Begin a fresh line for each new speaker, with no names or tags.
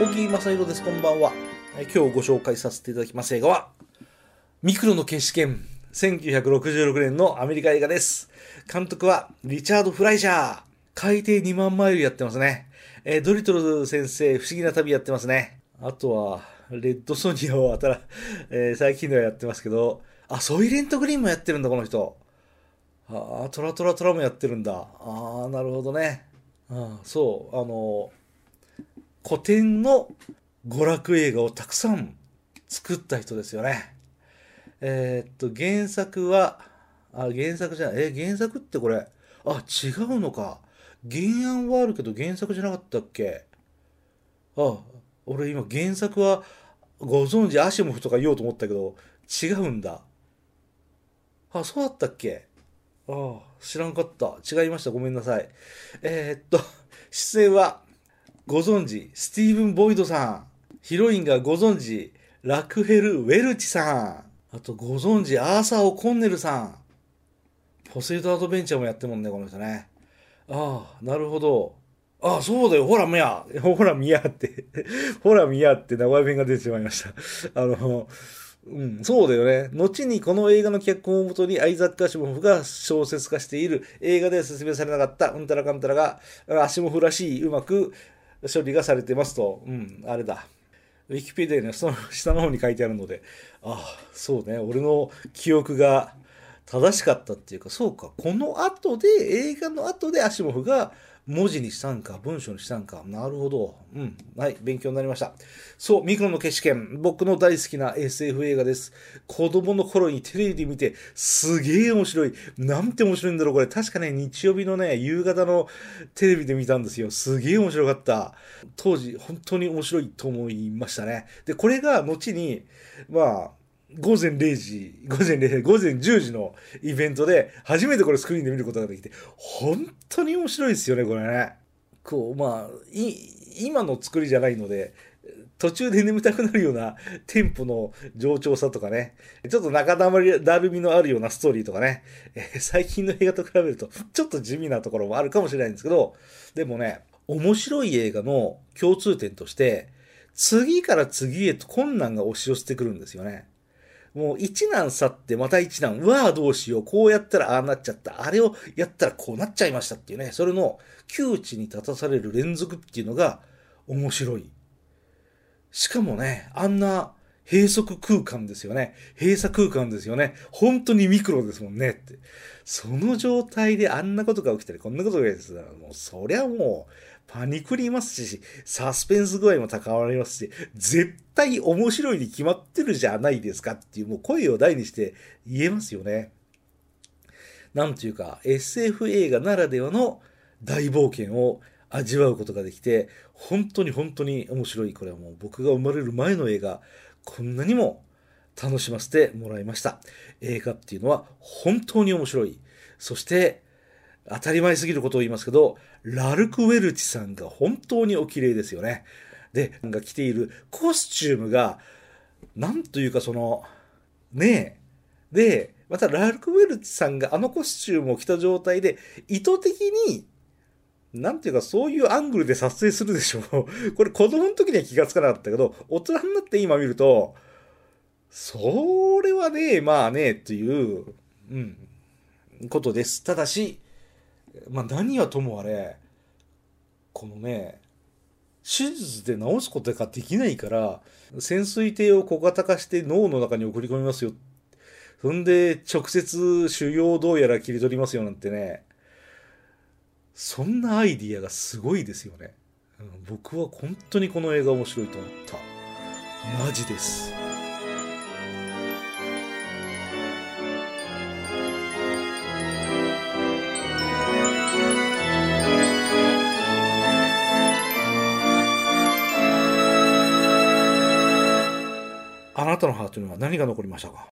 正宏です。こんばんは。今日ご紹介させていただきます映画は、ミクロの決死剣、1966年のアメリカ映画です。監督は、リチャード・フライシャー。海底2万マイルやってますね。え、ドリトル先生、不思議な旅やってますね。あとは、レッドソニアをたら、えー、最近ではやってますけど、あ、ソイレントグリーンもやってるんだ、この人。ああ、トラトラトラもやってるんだ。ああ、なるほどね。あそう、あの、古典の娯楽映画をたくさん作った人ですよね。えー、っと、原作は、あ、原作じゃない、え、原作ってこれ、あ、違うのか。原案はあるけど原作じゃなかったっけあ、俺今原作はご存知アシモフとか言おうと思ったけど、違うんだ。あ、そうだったっけああ、知らんかった。違いました。ごめんなさい。えー、っと、出演は、ご存知、スティーブン・ボイドさん。ヒロインがご存知、ラクヘル・ウェルチさん。あと、ご存知、アーサー・オコンネルさん。ポセイド・アドベンチャーもやってもんね、この人ね。ああ、なるほど。ああ、そうだよ、ほら、みや。ほら、みやって。ほら、みやって名前弁が出てしまいました。あの、うん、そうだよね。後にこの映画の脚本をもとにアイザック・アシモフが小説化している映画では説明されなかったうんたらかんたらがアシモフらしいうまく処理がされてますと、うん、あれだ。ウィキペディアのその 下の方に書いてあるので、ああ、そうね、俺の記憶が正しかったっていうか、そうか、この後で、映画の後でアシモフが文字にしたんか、文章にしたんか。なるほど。うん。はい、勉強になりました。そう、ミクロの景色圏。僕の大好きな SF 映画です。子供の頃にテレビで見て、すげえ面白い。なんて面白いんだろう、これ。確かね、日曜日のね、夕方のテレビで見たんですよ。すげえ面白かった。当時、本当に面白いと思いましたね。で、これが後に、まあ、午前0時、午前0時、午前10時のイベントで、初めてこれスクリーンで見ることができて、本当に面白いですよね、これね。こう、まあ、今の作りじゃないので、途中で眠たくなるようなテンポの上調さとかね、ちょっと仲だるみのあるようなストーリーとかね、え、最近の映画と比べるとちょっと地味なところもあるかもしれないんですけど、でもね、面白い映画の共通点として、次から次へと困難が押し寄せてくるんですよね。もう一難去ってまた一難、うわあどうしよう、こうやったらああなっちゃった、あれをやったらこうなっちゃいましたっていうね、それの窮地に立たされる連続っていうのが面白い。しかもね、あんな閉塞空間ですよね。閉鎖空間ですよね。本当にミクロですもんねって。その状態であんなことが起きたり、こんなことが起きたら、もうそりゃもう、パニクりますし、サスペンス具合も高まりますし、絶対面白いに決まってるじゃないですかっていう、もう声を大にして言えますよね。なんというか、SF 映画ならではの大冒険を味わうことができて、本当に本当に面白い。これはもう僕が生まれる前の映画、こんなにも楽しませてもらいました。映画っていうのは本当に面白い。そして、当たり前すぎることを言いますけど、ラルク・ウェルチさんが本当にお綺麗ですよね。で、が着ているコスチュームが、なんというかその、ねえ。で、またラルク・ウェルチさんがあのコスチュームを着た状態で、意図的に、なんていうかそういうアングルで撮影するでしょう。これ子供の時には気がつかなかったけど、大人になって今見ると、それはね、まあね、という、うん、ことです。ただし、まあ何はともあれ、このね、手術で治すことができないから、潜水艇を小型化して脳の中に送り込みますよ。そんで、直接腫瘍をどうやら切り取りますよなんてね、そんなアイディアがすごいですよね。僕は本当にこの映画面白いと思った。マジです。なたのハートには何が残りましたか？